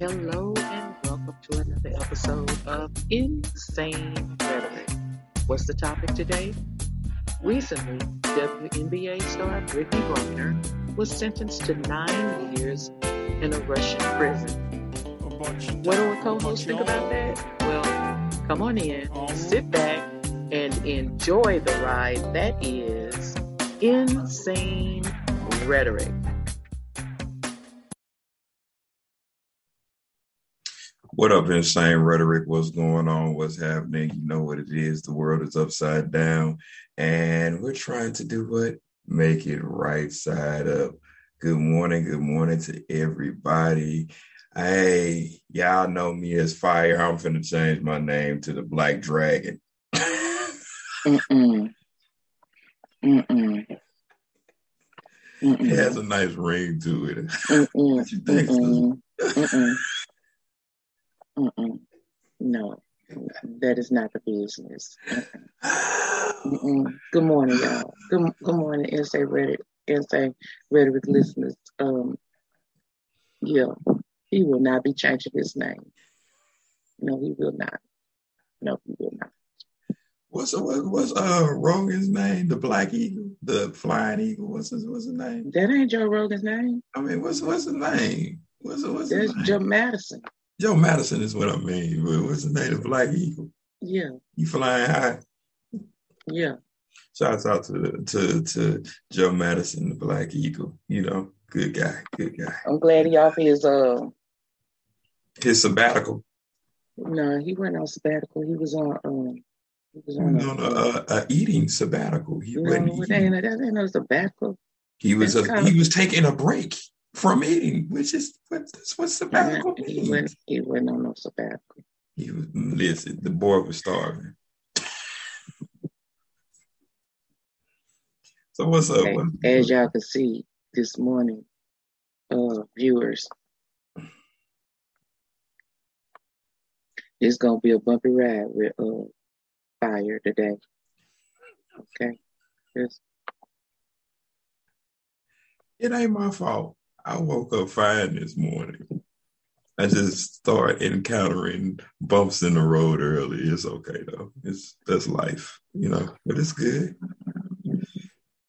Hello and welcome to another episode of Insane Rhetoric. What's the topic today? Recently, WNBA star Brittney Griner was sentenced to nine years in a Russian prison. What do our co-hosts think about that? Well, come on in, sit back, and enjoy the ride that is Insane Rhetoric. What up, insane rhetoric? What's going on? What's happening? You know what it is. The world is upside down, and we're trying to do what? Make it right side up. Good morning. Good morning to everybody. Hey, y'all know me as Fire. I'm finna change my name to the Black Dragon. Mm-mm. Mm-mm. Mm-mm. It has a nice ring to it. What you think? Mm-mm. No, that is not the business. Mm-mm. Good morning, y'all. Good, good morning, Insane Rhetoric, Insane Rhetoric listeners. Um, yeah, he will not be changing his name. No, he will not. No, he will not. What's what, what's uh Rogan's name? The Black Eagle, the Flying Eagle. What's his what's his name? That ain't Joe Rogan's name. I mean, what's what's his name? What's what's That's his name? Joe Madison. Joe Madison is what I mean. What's the name? The Black Eagle. Yeah. You flying high. Yeah. Shouts out to to to Joe Madison, the Black Eagle. You know, good guy, good guy. I'm glad he off his uh his sabbatical. No, he went on sabbatical. He was on um he was on, a, a, a, eating sabbatical. He no, went that ain't, that ain't no sabbatical. He was a, he was taking a break from eating, which is what that's what sabbatical. He went, he went on no sabbatical. He was listen, the boy was starving. so what's up? As, as y'all can see this morning, uh viewers. It's gonna be a bumpy ride with uh fire today. Okay. Yes. It ain't my fault. I woke up fine this morning. I just start encountering bumps in the road early. It's okay though. It's that's life, you know. But it's good.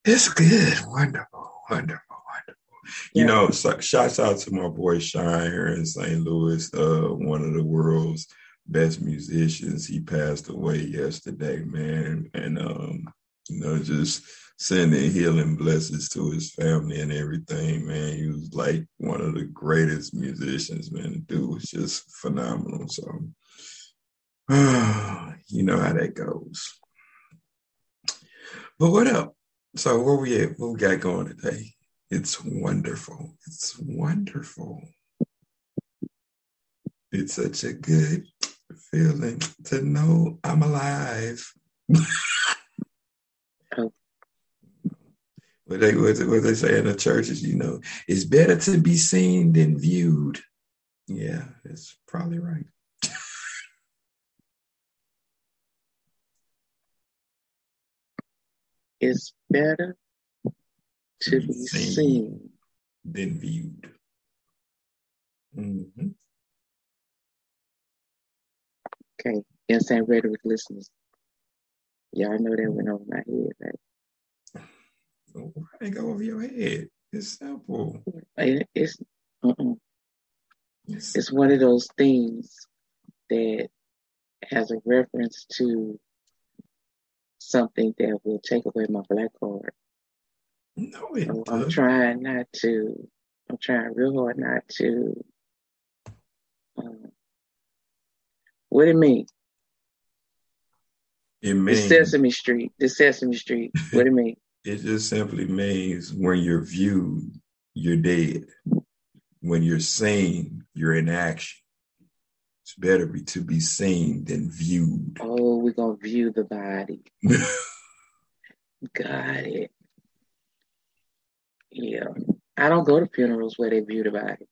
It's good. Wonderful, wonderful, wonderful. You know, so, shouts out to my boy Shine here in St. Louis, uh, one of the world's best musicians. He passed away yesterday, man, and um, you know, just sending healing blessings to his family and everything, man. He was like one of the greatest musicians, man. The dude was just phenomenal. So, you know how that goes. But what up? So where we at? What we got going today? It's wonderful. It's wonderful. It's such a good feeling to know I'm alive. what they what, what they say in the churches, you know, it's better to be seen than viewed. Yeah, it's probably right. it's better to be seen, seen than viewed. Mm-hmm. Okay, insane rhetoric listeners. Y'all know that went over my head, right? Why they go over your head? It's simple. It's it's, it's one of those things that has a reference to something that will take away my black card. No, it so I'm trying not to. I'm trying real hard not to. Um, what it mean? It means the Sesame Street. The Sesame Street. What it mean? It just simply means when you're viewed, you're dead. When you're seen, you're in action. It's better be, to be seen than viewed. Oh, we're going to view the body. Got it. Yeah. I don't go to funerals where they view the body.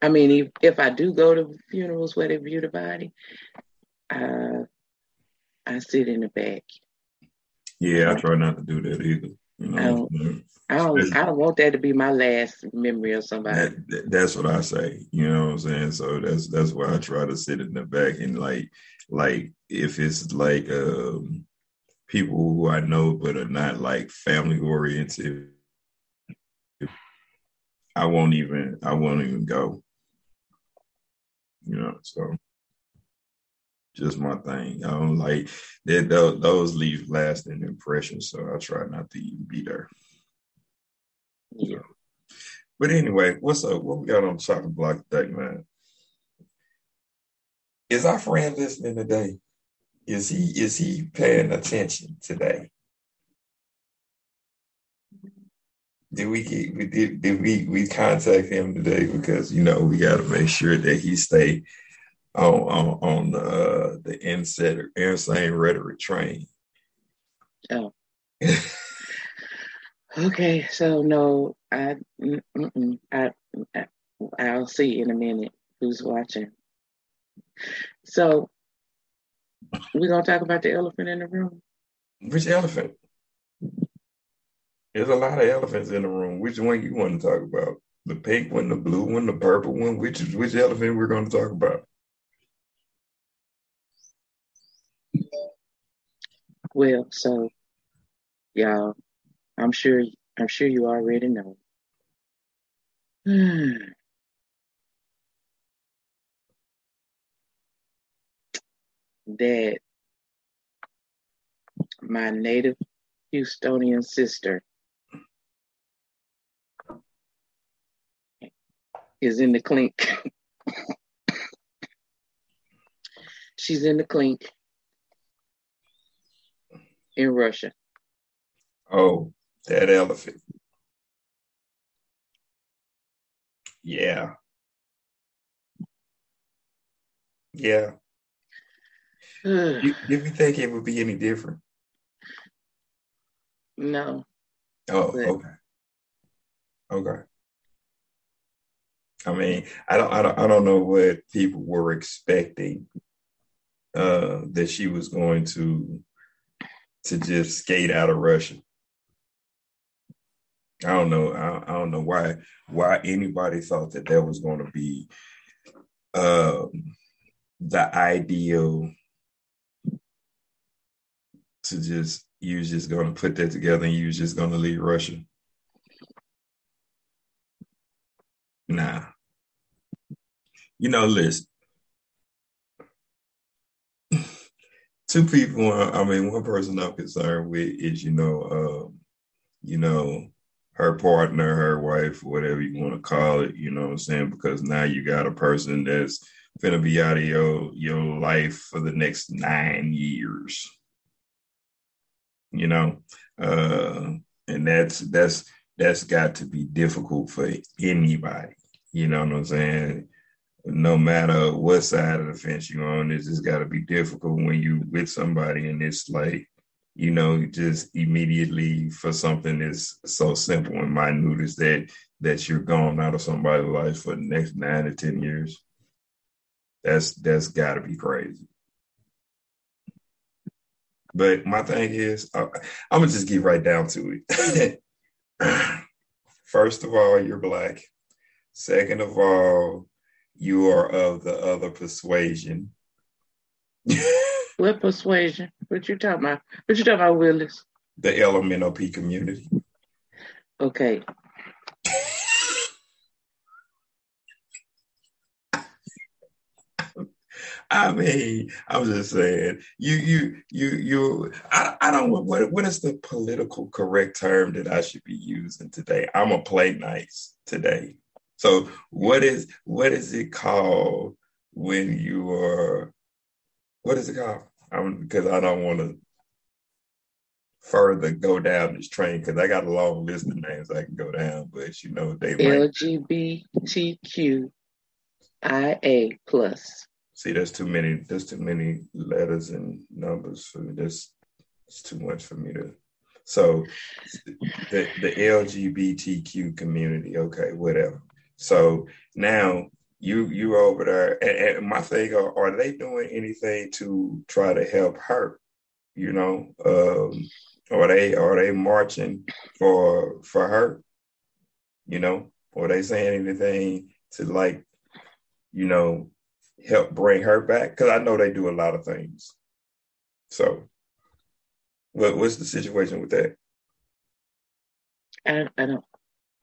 I mean, if, if I do go to funerals where they view the body, uh, I sit in the back. Yeah, I try not to do that either. You know, I don't, I don't, I don't want that to be my last memory of somebody. That, that's what I say. You know what I'm saying? So that's that's why I try to sit in the back and like like if it's like um people who I know but are not like family oriented, I won't even I won't even go. You know, so just my thing. I don't like that. Those leave lasting impressions, so I try not to even be there. Yeah. But anyway, what's up? What we got on chocolate block today, man? Is our friend listening today? Is he is he paying attention today? Did we get we did did we we contact him today because you know we got to make sure that he stay on on, on uh, the inset insane rhetoric train. Oh. okay, so no, I, mm, mm, mm, I, I, I'll see in a minute who's watching. So we're gonna talk about the elephant in the room. Which elephant? There's a lot of elephants in the room. Which one you want to talk about? The pink one, the blue one, the purple one. Which which elephant we're going to talk about? Well, so y'all, I'm sure I'm sure you already know. that my native Houstonian sister is in the clink. She's in the clink in Russia. Oh, that elephant. Yeah. Yeah. did, did we think it would be any different? No. Oh, but... okay. Okay. I mean, I don't, I don't, I don't know what people were expecting uh, that she was going to to just skate out of Russia. I don't know. I, I don't know why why anybody thought that that was going to be um, the ideal to just you was just going to put that together and you was just going to leave Russia. Nah. You know, listen. Two people. I mean, one person I'm concerned with is, you know, um, you know, her partner, her wife, whatever you want to call it. You know what I'm saying? Because now you got a person that's gonna be out of your your life for the next nine years. You know, uh, and that's that's that's got to be difficult for anybody. You know what I'm saying? No matter what side of the fence you're on, it's just got to be difficult when you with somebody and it's like, you know, just immediately for something that's so simple and minute as that that you're gone out of somebody's life for the next nine to ten years. That's that's got to be crazy. But my thing is, uh, I'm gonna just get right down to it. First of all, you're black. Second of all, you are of the other persuasion. what persuasion? What you talking about? What you talking about, Willis? The LMNOP community. Okay. I mean, I'm just saying, you, you, you, you. I, I don't. What, what is the political correct term that I should be using today? I'm gonna play nice today. So, what is what is it called when you are? What is it called? I'm because I don't want to further go down this train because I got a long list of names I can go down, but you know they LGBTQIA plus. See, there's too many. There's too many letters and numbers for me. There's it's too much for me to. So, the the LGBTQ community. Okay, whatever. So now you you over there, and, and my thing are, are they doing anything to try to help her? You know, um, Are they are they marching for for her? You know, or they saying anything to like, you know, help bring her back? Because I know they do a lot of things. So, what what's the situation with that? I, I don't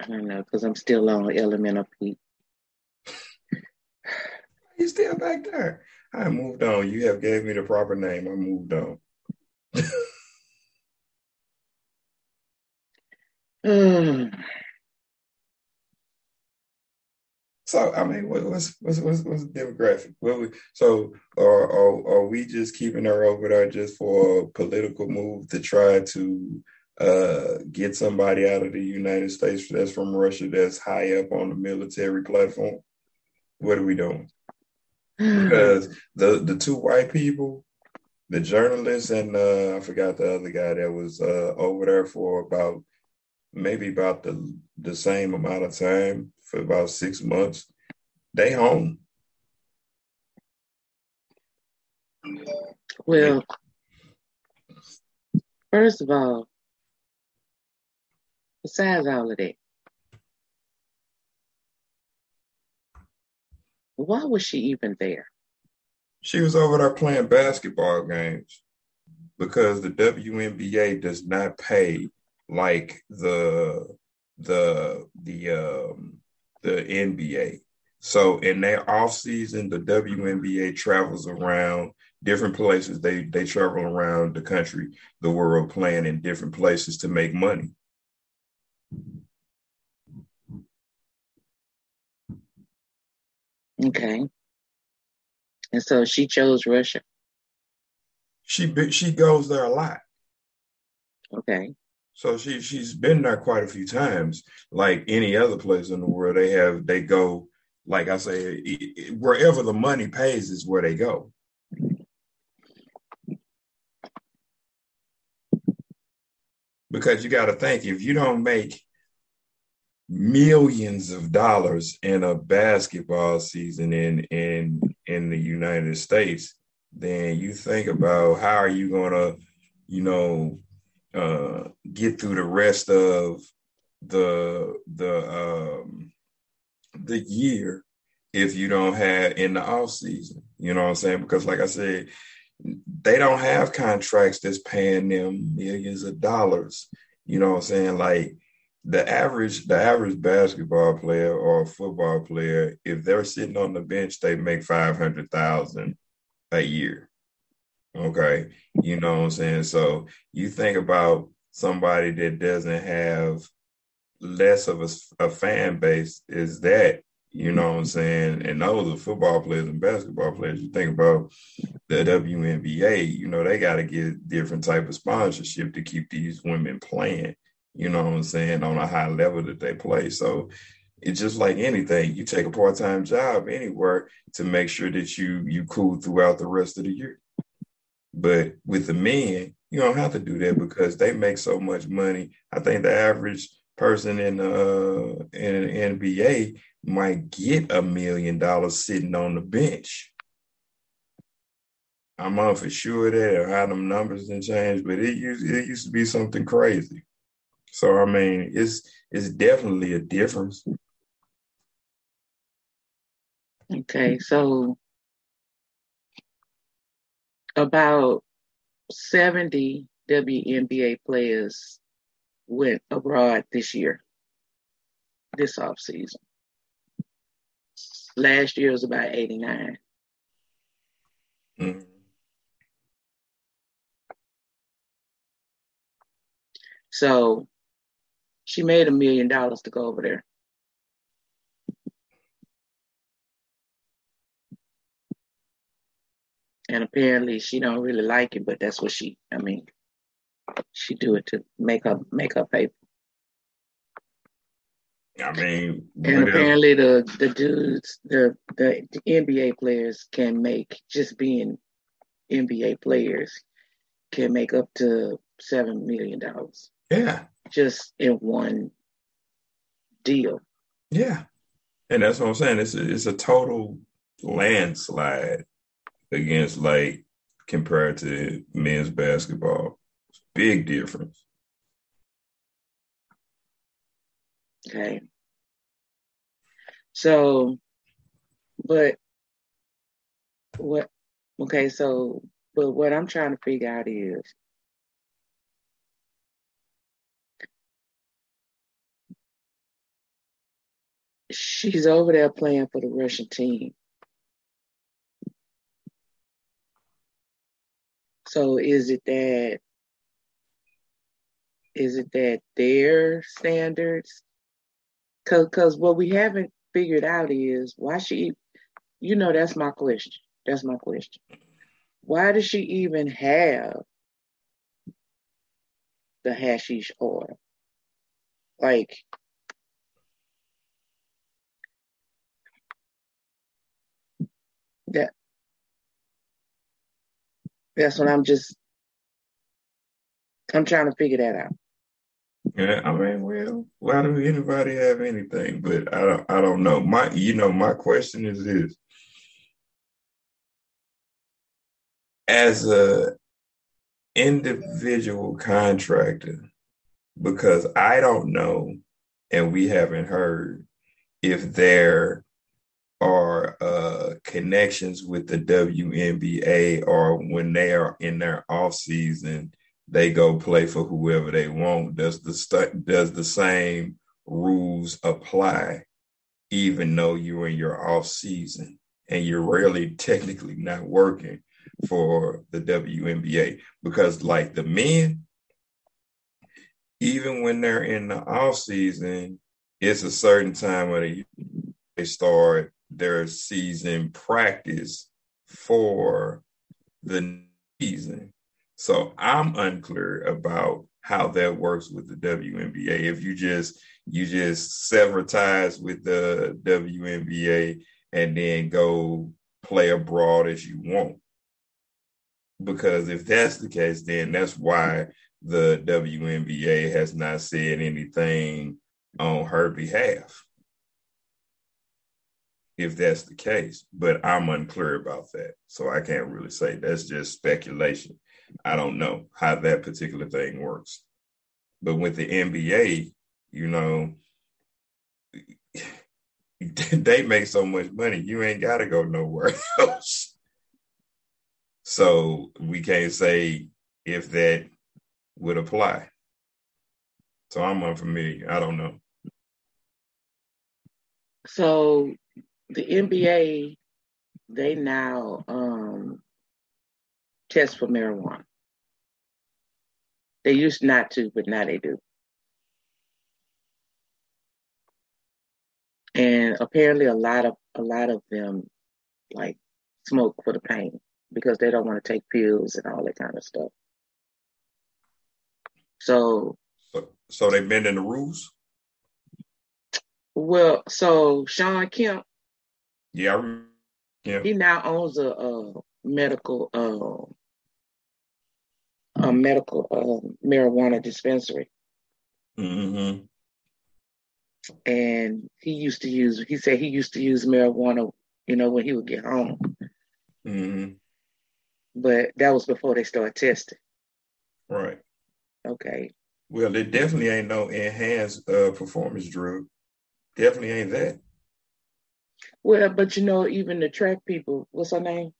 I don't know because I'm still on Elemental Pete. you still back there. I moved on. You have gave me the proper name. I moved on. So I mean, what's what's what's, what's the demographic? We, so are, are are we just keeping her over there just for a political move to try to uh, get somebody out of the United States that's from Russia that's high up on the military platform? What are we doing? Because the the two white people, the journalist and uh, I forgot the other guy that was uh, over there for about maybe about the the same amount of time for about six months. They home. Well, first of all, that, why was she even there? She was over there playing basketball games because the WNBA does not pay like the the the um the NBA. So in their off season, the WNBA travels around different places. They they travel around the country, the world, playing in different places to make money. Okay. And so she chose Russia. She she goes there a lot. Okay. So she she's been there quite a few times. Like any other place in the world, they have they go. Like I say, wherever the money pays is where they go. Because you got to think if you don't make millions of dollars in a basketball season in in in the United States, then you think about how are you to, you know, uh, get through the rest of the the um, the year if you don't have in the off season. You know what I'm saying? Because like I said, they don't have contracts that's paying them millions of dollars. You know what I'm saying? Like the average the average basketball player or football player, if they're sitting on the bench, they make five hundred thousand a year. Okay. You know what I'm saying? So you think about somebody that doesn't have less of a, a fan base is that, you know what I'm saying? And those are football players and basketball players. You think about the WNBA, you know, they got to get different type of sponsorship to keep these women playing, you know what I'm saying, on a high level that they play. So it's just like anything. You take a part-time job anywhere to make sure that you you cool throughout the rest of the year. But with the men, you don't have to do that because they make so much money. I think the average person in uh in an NBA might get a million dollars sitting on the bench. I'm not for sure that how them numbers didn't change, but it used it used to be something crazy. So I mean, it's it's definitely a difference. Okay, so about 70 WNBA players went abroad this year, this off season. Last year was about 89. Mm-hmm. So she made a million dollars to go over there. and apparently she don't really like it, but that's what she. I mean, she do it to make up make up paper. I mean, and apparently the the dudes, the, the the NBA players can make just being NBA players can make up to seven million dollars. Yeah, just in one deal. Yeah, and that's what I'm saying. It's a, it's a total landslide against like compared to men's basketball. Big difference. Okay. So, but what, okay, so, but what I'm trying to figure out is she's over there playing for the Russian team. So is it that is it that their standards? Cause, cause what we haven't figured out is why she, you know, that's my question. That's my question. Why does she even have the hashish oil? Like, that that's what I'm just I'm trying to figure that out. Yeah, I mean, well, why do anybody have anything? But I don't, I don't know. My, you know, my question is this: as a individual contractor, because I don't know, and we haven't heard if there are uh, connections with the WNBA or when they are in their off season they go play for whoever they want. Does the st- does the same rules apply, even though you're in your off season and you're really technically not working for the WNBA? Because like the men, even when they're in the off season, it's a certain time when they start their season practice for the season. So I'm unclear about how that works with the WNBA. If you just you just sever ties with the WNBA and then go play abroad as you want. Because if that's the case, then that's why the WNBA has not said anything on her behalf. If that's the case, but I'm unclear about that. So I can't really say that's just speculation. I don't know how that particular thing works. But with the NBA, you know, they make so much money, you ain't got to go nowhere else. So we can't say if that would apply. So I'm unfamiliar. I don't know. So the NBA, they now um, test for marijuana. They used not to, but now they do. And apparently a lot of a lot of them like smoke for the pain because they don't want to take pills and all that kind of stuff. So So, so they bending the rules? well, so Sean Kemp, Yeah, I. Yeah. he now owns a, a medical uh, a medical uh, marijuana dispensary. Mm-hmm. and he used to use he said he used to use marijuana you know when he would get home Mm-hmm. but that was before they started testing Right. okay Well, it definitely ain't no enhanced uh, performance drug. Definitely ain't that. Well but you know even the track people what's her name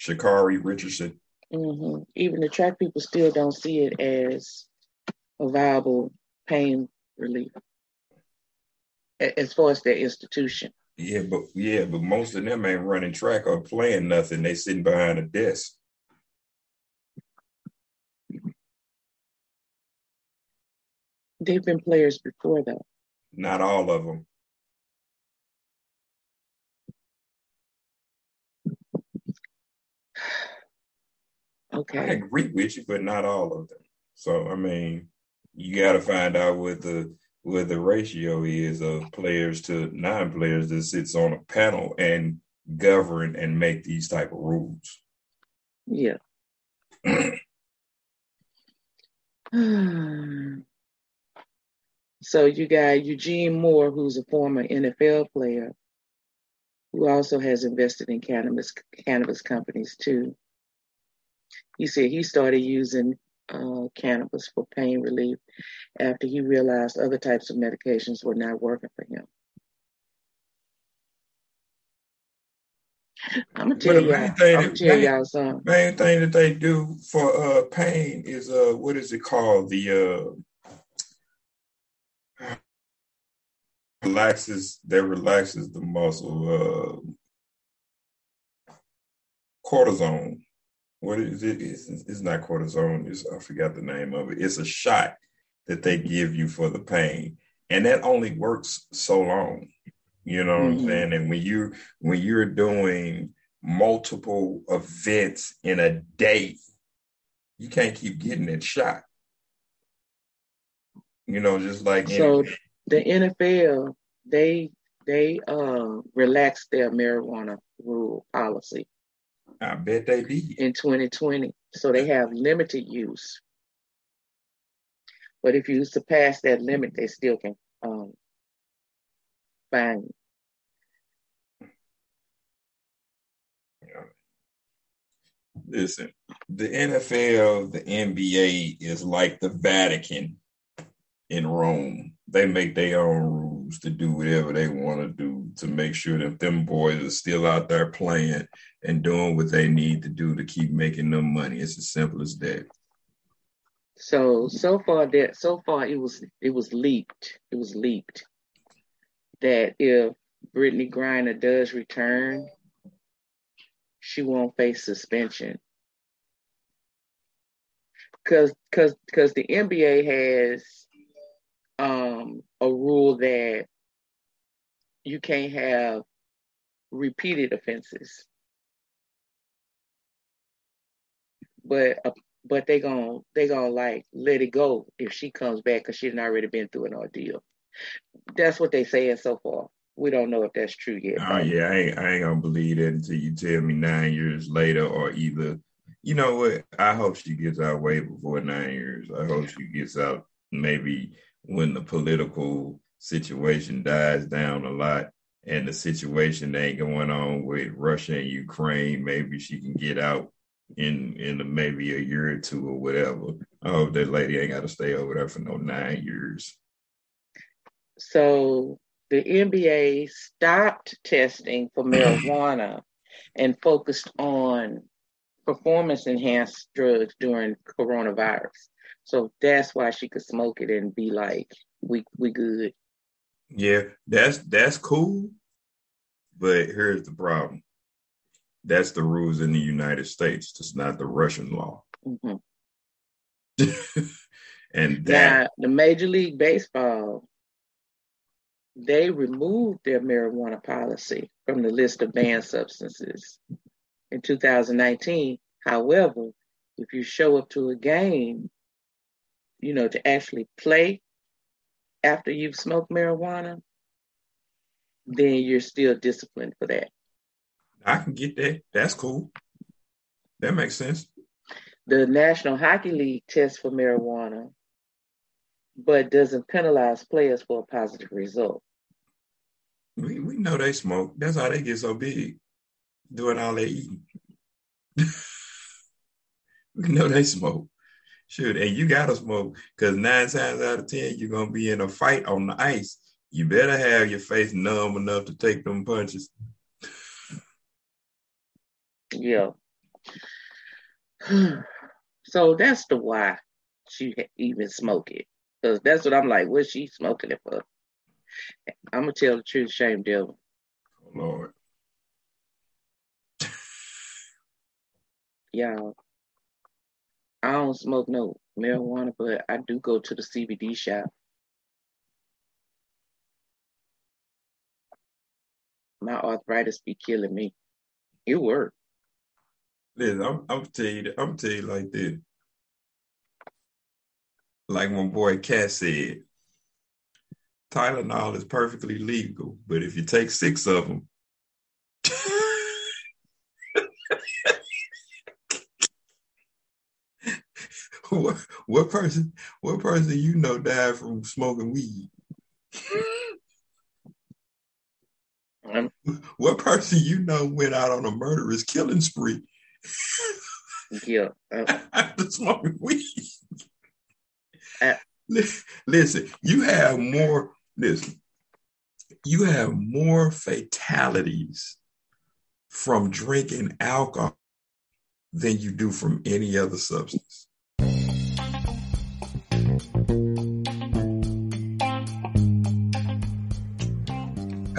Sha'Carri Richardson. hmm even the track people still don't see it as a viable pain relief as far as their institution Yeah, but yeah, but most of them ain't running track or playing nothing. They sitting behind a desk. they've been players before though Not all of them. I agree with you, but not all of them. So I mean, you got to find out what the what the ratio is of players to non-players that sits on a panel and govern and make these type of rules. yeah So you got Eugene Monroe, who's a former NFL player, who also has invested in cannabis cannabis companies too. He said he started using uh, cannabis for pain relief after he realized other types of medications were not working for him. I'm gonna tell y'all. I'm gonna tell main, y'all something. Main thing that they do for uh, pain is uh, what is it called? The uh, relaxes that relaxes the muscle. Uh, cortisone. What is it? It's, it's not cortisone. It's, I forgot the name of it. It's a shot that they give you for the pain, and that only works so long. You know mm-hmm. what I'm mm-hmm. saying? And when you when you're doing multiple events in a day, you can't keep getting that shot. You know, just like so the NFL, they they uh relaxed their marijuana rule policy. I bet they did in 2020. So they have limited use. But if you surpass that limit, they still can um, fine you. Listen, the NFL, the NBA is like the Vatican in Rome. They make their own rules to do whatever they want to do to make sure that them boys are still out there playing and doing what they need to do to keep making them money. It's as simple as that. So so far that so far it was it was leaked. It was leaked that if Brittney Griner does return, she won't face suspension. Cause cause cause the NBA has um a rule that you can't have repeated offenses. But uh, but they gonna they gonna like let it go if she comes back because she's already been through an ordeal. That's what they saying so far we don't know if that's true yet. Oh yeah, I ain't, I ain't gonna believe that until you tell me nine years later, or either. You know what? I hope she gets out way before nine years. I hope she gets out maybe when the political situation dies down a lot and the situation ain't going on with Russia and Ukraine. Maybe she can get out in in maybe a year or two or whatever. I hope that lady ain't got to stay over there for no nine years. So the NBA stopped testing for marijuana and focused on performance enhanced drugs during coronavirus. So that's why she could smoke it and be like, we we good. Yeah, that's that's cool. But here's the problem. That's the rules in the United States. It's not the Russian law. Mm-hmm. and that now, the Major League Baseball they removed their marijuana policy from the list of banned substances in 2019. However, if you show up to a game, you know, to actually play after you've smoked marijuana, then you're still disciplined for that. I can get that. That's cool. That makes sense. The National Hockey League tests for marijuana but doesn't penalize players for a positive result. We we know they smoke. That's how they get so big, doing all they eating. we know they smoke. Shoot, and you gotta smoke because nine times out of ten you're gonna be in a fight on the ice. You better have your face numb enough to take them punches. yeah. so that's the why she even smoke it. Because that's what I'm like, what's she smoking it for? I'm gonna tell the truth, shame devil. Oh, Lord. Y'all, I don't smoke no marijuana, but I do go to the CBD shop. My arthritis be killing me. It work. Listen, I'm, I'm tell you, I'm tell you like this like my boy Cat said, Tylenol is perfectly legal, but if you take six of them, what, what person what person you know died from smoking weed? Um, what person you know went out on a murderous killing spree? Yeah, uh, after smoking weed. Uh, listen, you have more. Listen, you have more fatalities from drinking alcohol than you do from any other substance.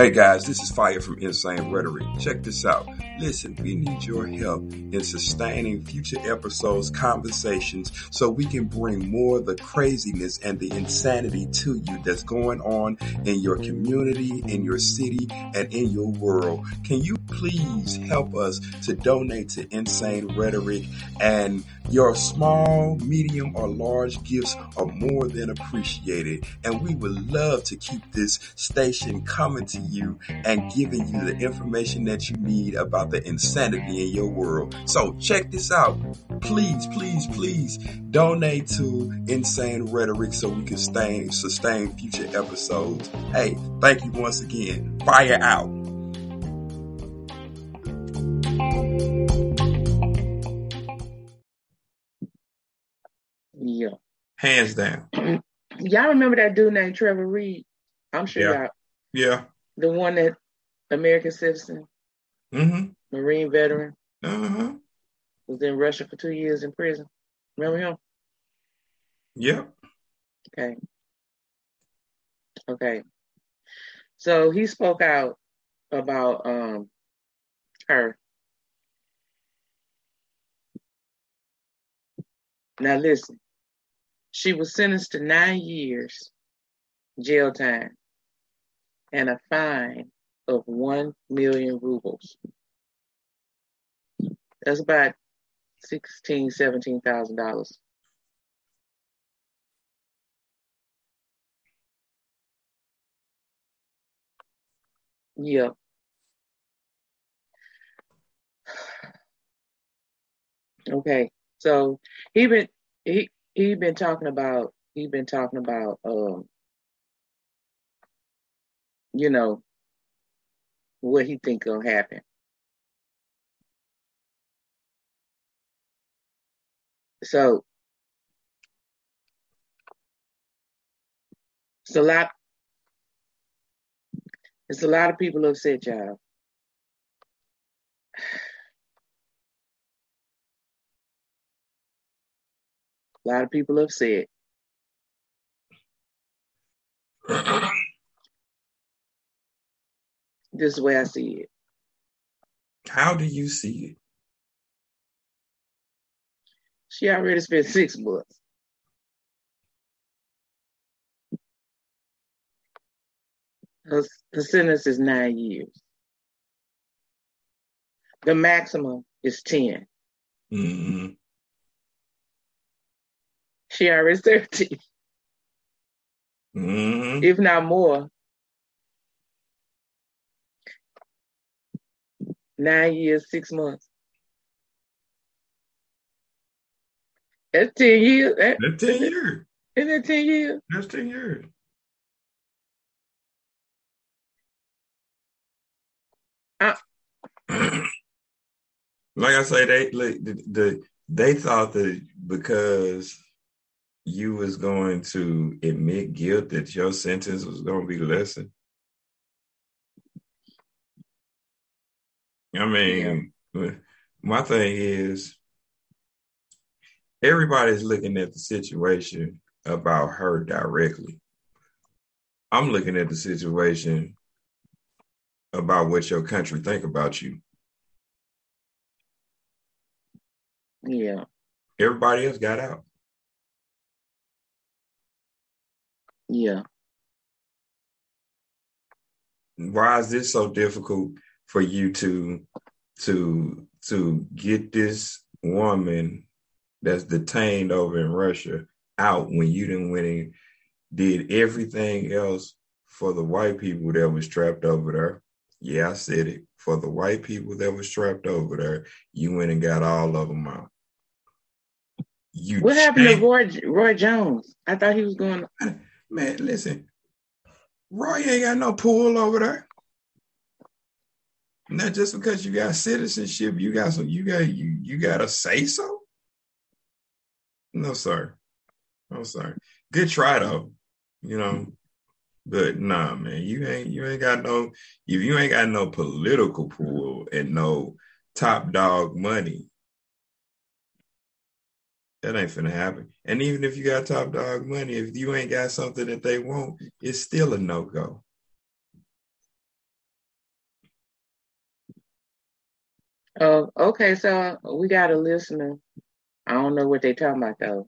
Hey guys, this is Fire from Insane Rhetoric. Check this out. Listen, we need your help in sustaining future episodes, conversations, so we can bring more of the craziness and the insanity to you that's going on in your community, in your city, and in your world. Can you please help us to donate to Insane Rhetoric? And your small, medium, or large gifts are more than appreciated. And we would love to keep this station coming to you and giving you the information that you need about the insanity in your world. So check this out. Please, please, please donate to Insane Rhetoric so we can stay, sustain future episodes. Hey, thank you once again. Fire out. Yeah. Hands down. y'all remember that dude named Trevor Reed? I'm sure Yeah. y'all. Yeah. The one that American citizen, Mm-hmm. Marine veteran, Uh-huh. was in Russia for two years in prison. Remember him? Yep. Okay. Okay. So he spoke out about um her. Now listen. She was sentenced to nine years jail time and a fine of one million rubles. That's about sixteen, seventeen thousand dollars. Yeah. Okay. So he been he he been talking about he been talking about um you know what he think gonna happen. So it's a lot it's a lot of people upset, y'all. A lot of people upset. This is the way I see it. How do you see it? She already spent six months. Her, her sentence is nine years. The maximum is 10. Mm-hmm. She already 10, Mm-hmm. if not more. Nine years, six months. That's 10 years. That- That's 10 years. Isn't that 10 years? That's 10 years. Like I say, they like, the, the they thought that because you was going to admit guilt that your sentence was going to be lessened. I mean, my thing is everybody's looking at the situation about her directly. I'm looking at the situation about what your country think about you. Yeah. Everybody else got out. Yeah. Why is this so difficult for you to to to get this woman that's detained over in Russia out when you didn't win and did everything else for the white people that was trapped over there? Yeah, I said it. For the white people that was trapped over there, you went and got all of them out. You What happened to Roy, Roy Jones? I thought he was going. Man, listen, Roy ain't got no pool over there. Not just because you got citizenship, you got some, you got you you got to say so. No, sir. No, sir. good try though. You know, but nah, man, you ain't you ain't got no if you ain't got no political pool and no top dog money, that ain't finna happen. And even if you got top dog money, if you ain't got something that they want, it's still a no go. Oh, okay. So we got a listener. I don't know what they're talking about though.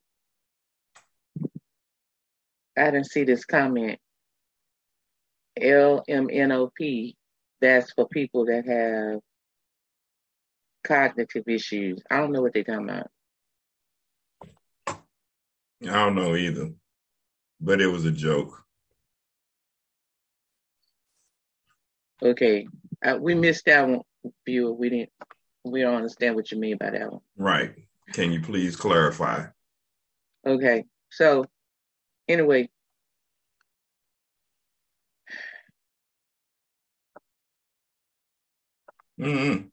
I didn't see this comment. LMNOP. That's for people that have cognitive issues. I don't know what they're talking about. I don't know either, but it was a joke. Okay, uh, we missed that one, viewer. We didn't. We don't understand what you mean by that one. Right. Can you please clarify? Okay. So, anyway. Mm-hmm.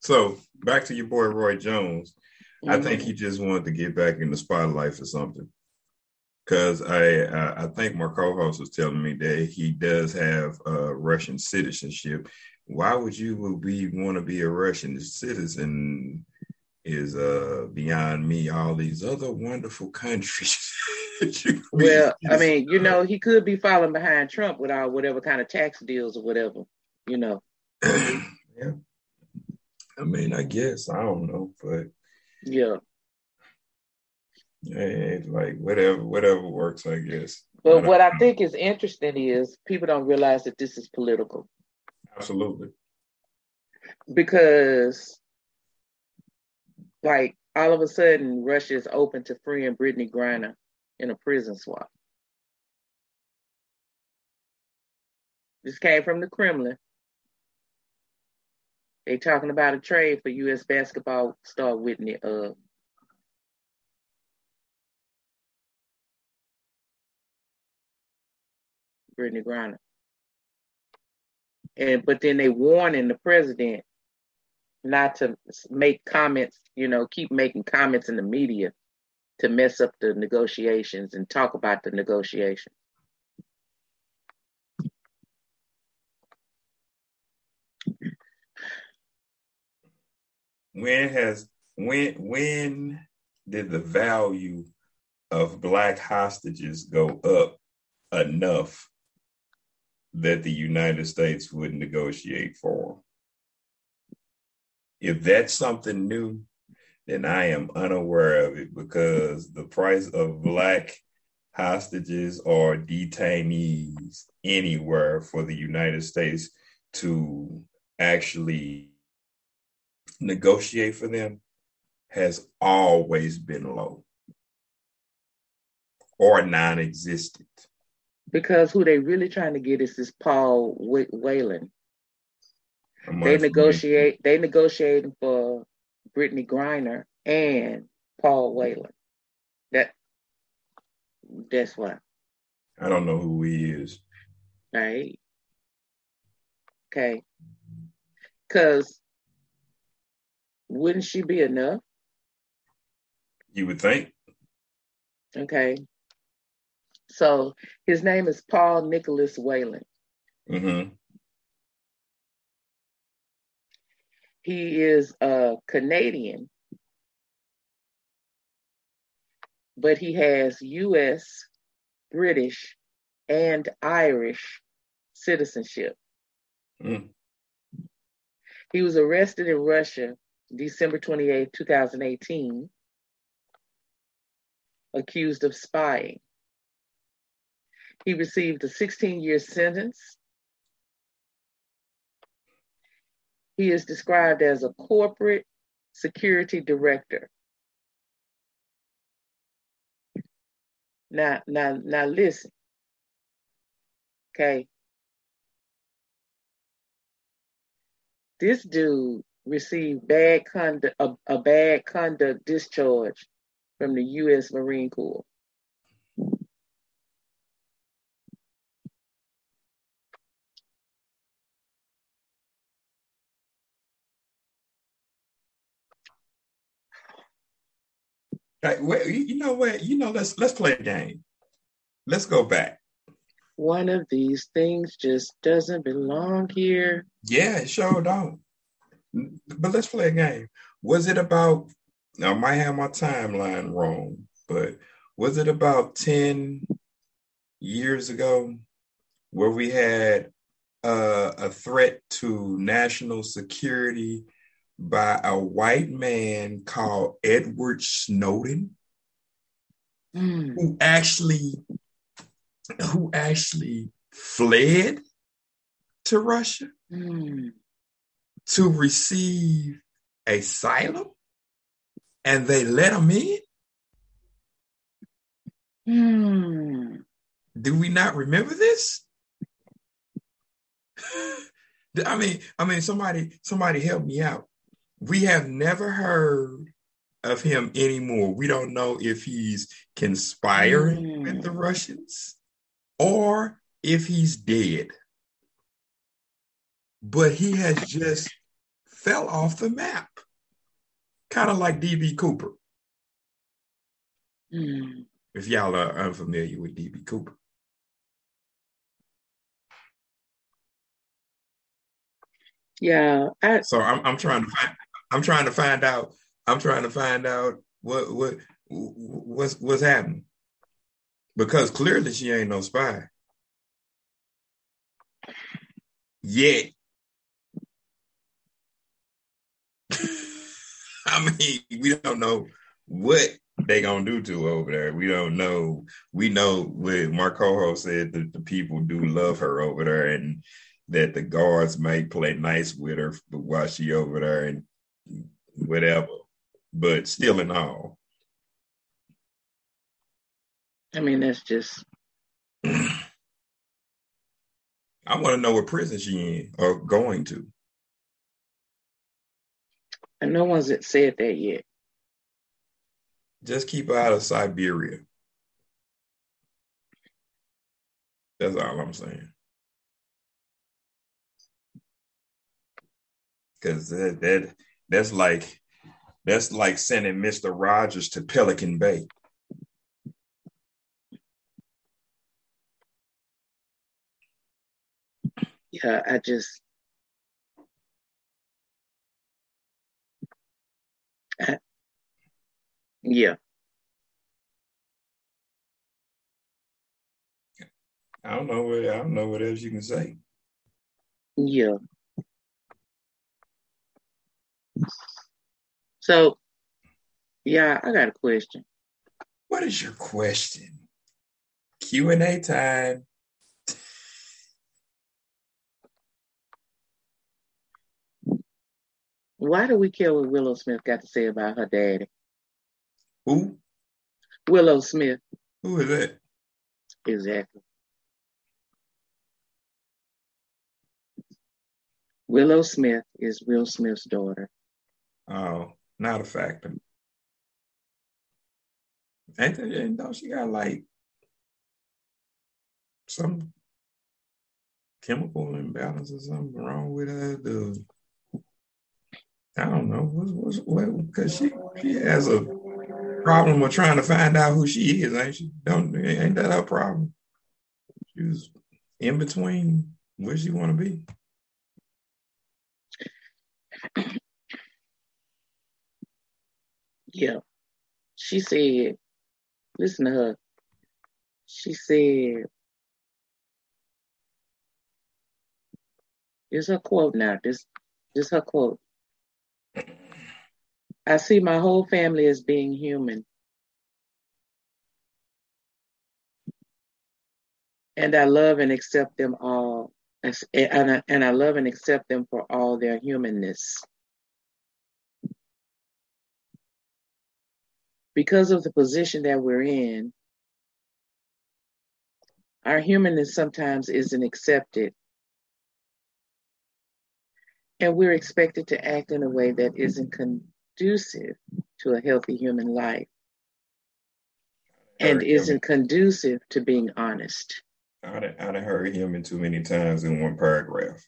So back to your boy Roy Jones. Mm-hmm. I think he just wanted to get back in the spotlight for something. Because I uh, I think my co-host was telling me that he does have uh, Russian citizenship. Why would you be want to be a Russian citizen? Is uh beyond me. All these other wonderful countries. well, I mean, you know, he could be following behind Trump with all whatever kind of tax deals or whatever. You know. yeah. I mean, I guess I don't know, but yeah, hey, like whatever, whatever works, I guess. But what I think is interesting is people don't realize that this is political. Absolutely. Because, like, all of a sudden, Russia is open to freeing Brittney Griner in a prison swap. This came from the Kremlin. They talking about a trade for U.S. basketball star Whitney uh Brittney Griner. And but then they warning the president not to make comments, you know, keep making comments in the media to mess up the negotiations and talk about the negotiations. when has when when did the value of black hostages go up enough that the United States would negotiate for them? If that's something new, then I am unaware of it because the price of black hostages or detainees anywhere for the United States to actually negotiate for them has always been low or non-existent. Because who they really trying to get is this Paul Whelan. They negotiate. They negotiating for Brittney Griner and Paul Whelan. That that's why. I don't know who he is. Right. Okay. Because wouldn't she be enough? You would think. Okay. So his name is Paul Nicholas Whelan. Mm-hmm. He is a Canadian, but he has U.S., British, and Irish citizenship. Mm. He was arrested in Russia December 28, 2018, accused of spying. He received a 16 year sentence. He is described as a corporate security director. Now, now, now listen. Okay. This dude received bad conduct a, a bad conduct discharge from the U.S. Marine Corps. You know what? You know, let's let's play a game. let's go back. One of these things just doesn't belong here. Yeah, it sure don't. But let's play a game. Was it about? I might have my timeline wrong, but was it about ten years ago where we had uh, a threat to national security by a white man called Edward Snowden, Mm. who actually who actually fled to Russia Mm. to receive asylum, and they let him in. Mm. Do we not remember this? I mean, I mean, somebody, somebody help me out. We have never heard of him anymore. We don't know if he's conspiring Mm. with the Russians or if he's dead. But he has just fell off the map, kind of like DB Cooper. Mm. If y'all are unfamiliar with DB Cooper. Yeah, I, So I'm I'm trying to find I'm trying to find out I'm trying to find out what what what's what's happening because clearly she ain't no spy yet. I mean, we don't know what they gonna do to her over there. We don't know. We know what Marco said that the people do love her over there, and that the guards might play nice with her while she over there and whatever. But still, in all, I mean that's just I want to know what prison she in or going to. and no one's said that yet. Just keep her out of Siberia. That's all I'm saying. Because that, that that's like that's like sending Mister Rogers to Pelican Bay. Yeah, I just I, yeah. I don't know what I don't know what else you can say. Yeah. So, yeah, I got a question. What is your question? Q and A time. Why do we care what Willow Smith got to say about her daddy? Who? Willow Smith, Who is that? exactly. Willow Smith is Will Smith's daughter. Oh, not a factor. Ain't, don't she got like some chemical imbalance or something wrong with her? The I don't know. What's what's what? Because she she has a problem with trying to find out who she is, ain't she? Don't ain't that her problem? She was in between where she want to be. Yeah. She said, listen to her. She said, It's her quote now. This this her quote. I see my whole family as being human. And I love and accept them all. And I, and I love and accept them for all their humanness. Because of the position that we're in, our humanness sometimes isn't accepted and we're expected to act in a way that isn't conducive to a healthy human life and isn't conducive to being honest. I'd, I'd heard human too many times in one paragraph.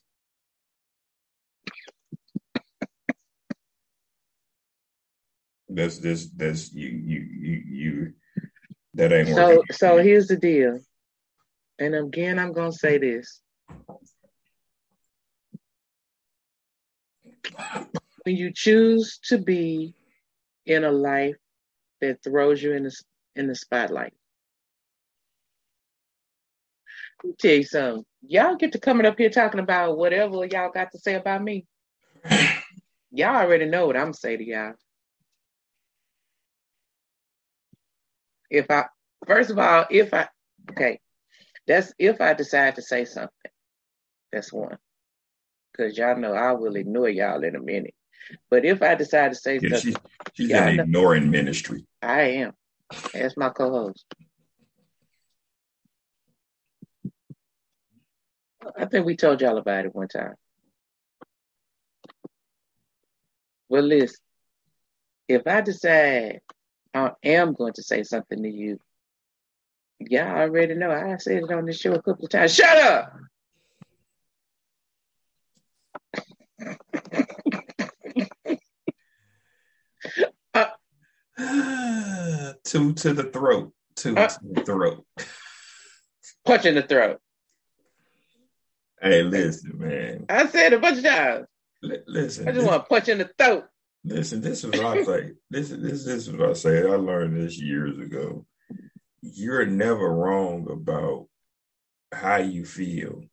That's this that's you you you you that ain't So working. so here's the deal. And again, I'm to say this. When you choose to be in a life that throws you in the, in the spotlight, Let me tell you something. Y'all get to coming up here talking about whatever y'all got to say about me. Y'all already know what I'm gonna say to y'all. If I first of all, if I okay, that's if I decide to say something. That's one. Cause y'all know I will ignore y'all in a minute. But if I decide to say Yeah, something, she, she's Yeah, I in know. ignoring ministry. I am. That's my co-host. I think we told y'all about it one time. Well, listen, if I decide I am going to say something to you, Yeah, I already know. I said it on the show a couple of times. Shut up! two to the throat. Two Uh. to the throat. Punch in the throat. Hey, listen, man. I said it a bunch of times. Li- listen. I just want to punch in the throat. Listen, this is what I say. This is this, this is what I say. I learned this years ago. You're never wrong about how you feel.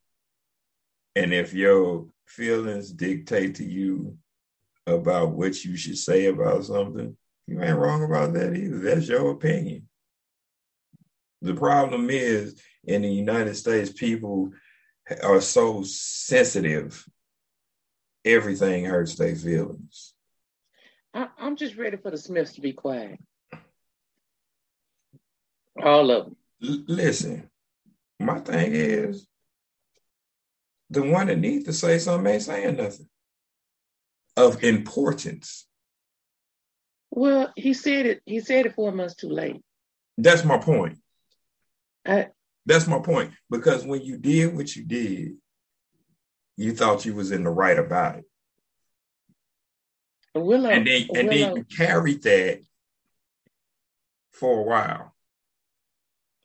And if your feelings dictate to you about what you should say about something, you ain't wrong about that either. That's your opinion. The problem is in the United States, people are so sensitive, everything hurts their feelings. I, I'm just ready for the Smiths to be quiet. All of them. L- listen, my thing is the one that needs to say something ain't saying nothing of importance. Well, he said it. He said it four months too late. That's my point. I, That's my point. Because when you did what you did, you thought you was in the right about it. Willow, And then and then you carried that for a while.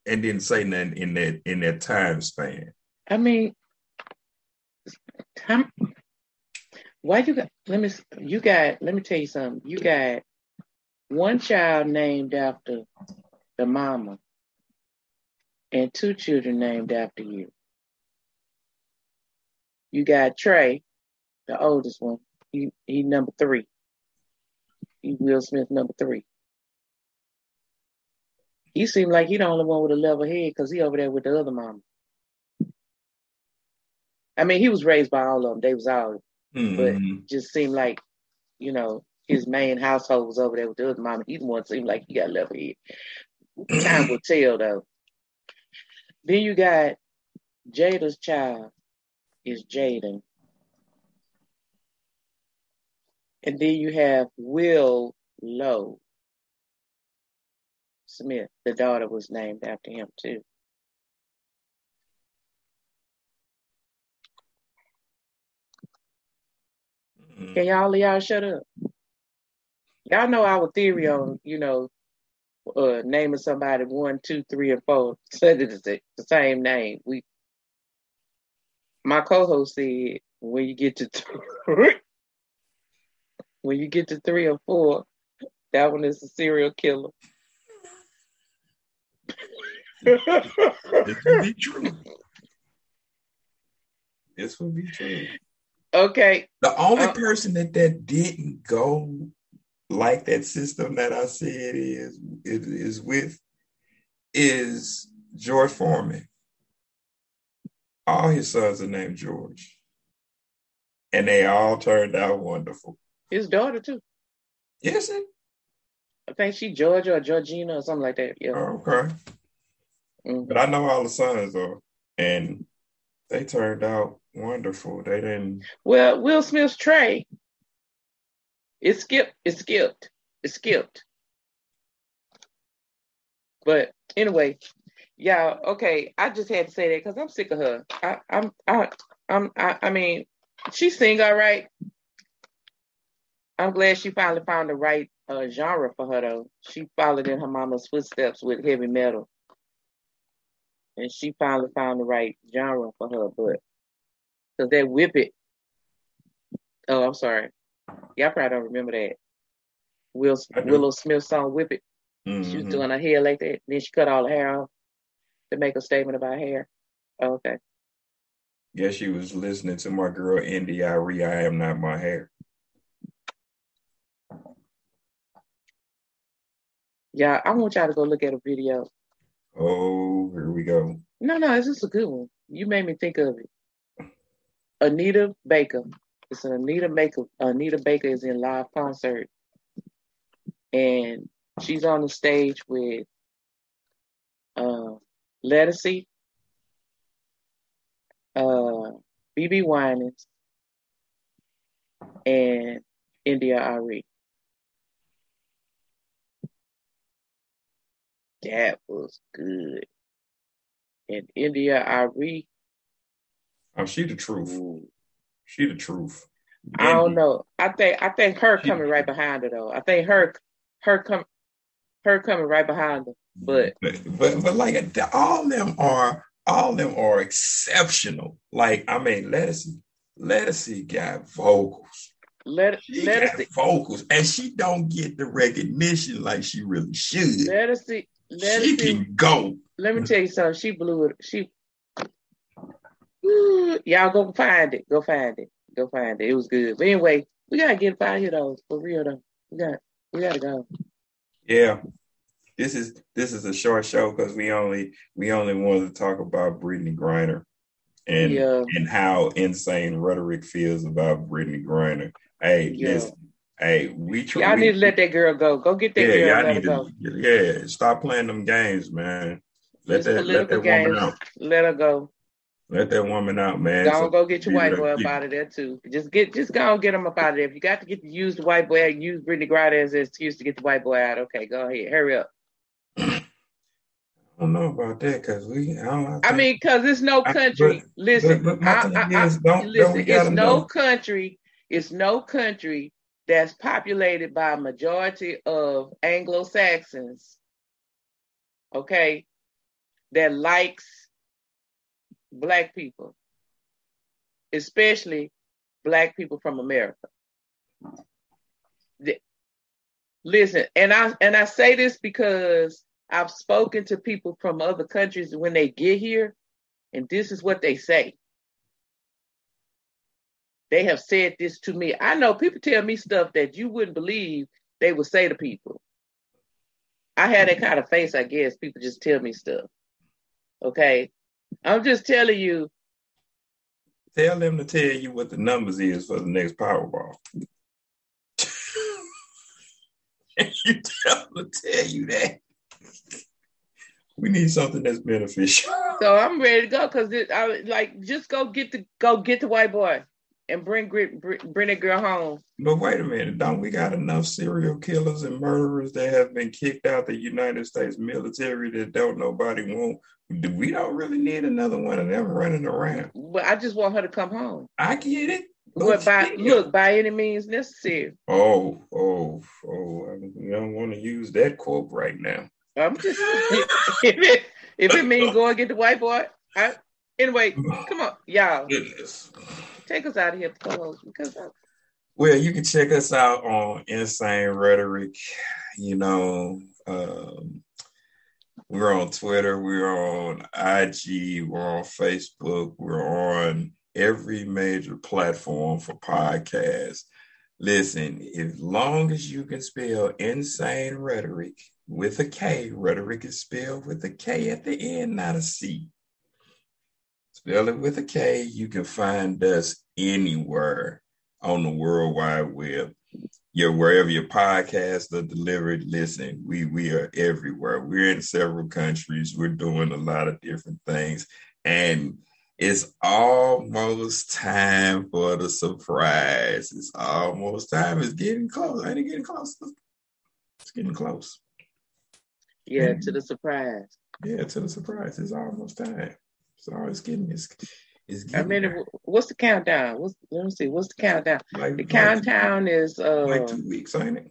And didn't say nothing in that in that time span. I mean, how, why you got? Let me. You got. Let me tell you something. You got one child named after the mama, and two children named after you. You got Trey, the oldest one. He he number three. Will Smith number three. He seemed like he the only one with a level head because he over there with the other mama. I mean, he was raised by all of them. They was all Mhm. just seemed like, you know, his main household was over there with the other mama. He the one seemed like he got level head. Time will tell though. Then you got Jada's child is Jaden. And then you have Will Lowe Smith. The daughter was named after him too. Mhm. Can y'all y'all shut up? Y'all know our theory on, you know, uh, naming somebody one, two, three, and four. Said it is the the same name. We, my co-host said, when you get to three, when you get to three or four, that one is a serial killer. This would be true. This would be true. okay, The only Uh, person that that didn't go like that system that I said is is, is with is George Foreman. All his sons are named George, and they all turned out wonderful. His daughter too. Yes, it. I think she Georgia or Georgina or something like that. Yeah. Okay, Mhm. but I know all the sons though, and they turned out wonderful. They didn't. Well, Will Smith's Trey, it skipped. It skipped. It skipped. But anyway, yeah, okay. I just had to say that because I'm sick of her. I, I'm, I, I'm, I, I mean, she sing all right. I'm glad she finally found the right uh, genre for her though. She followed in her mama's footsteps with heavy metal, and she finally found the right genre for her. But because that whip it. Oh, I'm sorry. Y'all probably don't remember that. Will Willow Smith song "Whip It." Mm-hmm. She was mm-hmm. doing her hair like that. Then she cut all the hair off to make a statement about hair. Oh, okay. Yeah, she was listening to my girl India.Arie. I am not my hair. Yeah, I want y'all to go look at a video. Oh, here we go. No, no, it's just a good one. You made me think of it. Anita Baker. It's an Anita Baker. Anita Baker is in live concert, and she's on the stage with uh, Ledisi, uh, BeBe Winans, and India India.Arie. That was good. And India India.Arie. Oh, she the truth. Ooh. She the truth. I don't know. I think I think her coming right behind her though. I think her her come her coming right behind her. But but but, but like all them are all them are exceptional. Like I mean, Ledisi Ledisi got vocals. Let she let got vocals, and she don't get the recognition like she really should. Ledisi. Ledisi can go. Let me tell you something. She blew it. She y'all go find it. Go find it. Go find it. It was good. But anyway, we gotta get out here though. For real though. We got we gotta go. Yeah. This is this is a short show because we only we only wanted to talk about Brittney Griner and yeah. and how insane rhetoric feels about Brittney Griner. Hey, yeah. listen, hey, we try. Y'all need to let that girl go. Go get that yeah, girl. Y'all need to, go. Yeah, stop playing them games, man. Let that let that games. woman out. Let her go. Let that woman out, man. Go so, go get your white boy up out of there too. Just get just go and get him up out of there. If you got to get to use the white boy, use Brittney Griner as an excuse to get the white boy out. Okay, go ahead. Hurry up. I don't know about that because we. I, don't, I, I mean, because it's no country. I, but, listen, but, but I, is, don't, listen. Don't it's no country. It's no country that's populated by a majority of Anglo Saxons. Okay, that likes black people, especially black people from America. Listen, and I and I say this because I've spoken to people from other countries when they get here, and this is what they say. They have said this to me. I know people tell me stuff that you wouldn't believe they would say to people. I had that kind of face, I guess. People just tell me stuff. Okay. I'm just telling you. Tell them to tell you what the numbers is for the next Powerball. you tell them to tell you that. We need something that's beneficial. So I'm ready to go because I like just go get the go get the white boy and bring bring, that girl home. But wait a minute, don't we got enough serial killers and murderers that have been kicked out the United States military that don't nobody want? We don't really need another one of them running around. But I just want her to come home. I get it. But by look, by any means necessary. Oh, oh, oh! I don't want to use that quote right now. I'm just if it if it means go and get the white boy. I, anyway, come on, y'all. Goodness. Take us out of here, co-host, because. I, well, you can check us out on Insane Rhetoric. You know, um, we're on Twitter, we're on IG, we're on Facebook, we're on every major platform for podcasts. Listen, as long as you can spell insane rhetoric with a K, rhetoric is spelled with a K at the end, not a C. Spell it with a K. You can find us anywhere on the World Wide Web. Yeah, wherever your podcasts are delivered, listen, we we are everywhere. We're in several countries. We're doing a lot of different things. And it's almost time for the surprise. It's almost time. It's getting close. Ain't it getting close? It's getting close. Yeah, to mm-hmm. the surprise. Yeah, to the surprise. It's almost time. So it's getting it's, it's getting I mean, there. what's the countdown? What's let me see. What's the countdown? Like, the like countdown two, is uh like two weeks, ain't it?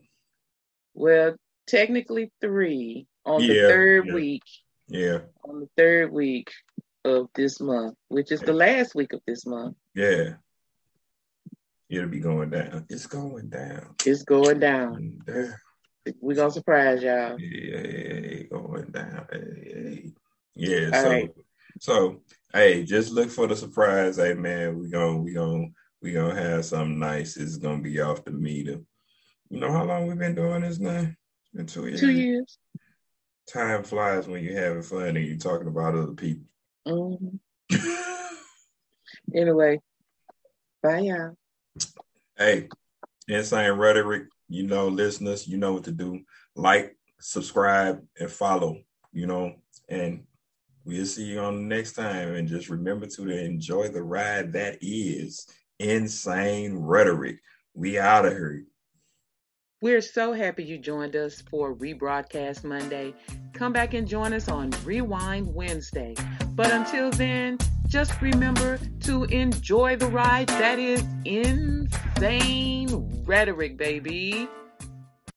Well, technically three on yeah, the third yeah. week. Yeah. On the third week of this month, which is the last week of this month. Yeah. It'll be going down. It's going down. It's going down. Down. We're gonna surprise y'all. Yeah, going down. Yeah, All so right. So hey, just look for the surprise. Hey man, we gonna we gonna we gonna have something nice. It's gonna be off the meter. You know how long we've been doing this now? It's been two years. Two years. Time flies when you're having fun and you're talking about other people. hmm Anyway, bye y'all. hey, insane rhetoric. You know, listeners, you know what to do. Like, subscribe, and follow. You know, and we'll see you on the next time. And just remember to enjoy the ride that is insane rhetoric. We out of here. We're so happy you joined us for Rebroadcast Monday. Come back and join us on Rewind Wednesday. But until then, just remember to enjoy the ride that is insane rhetoric, baby.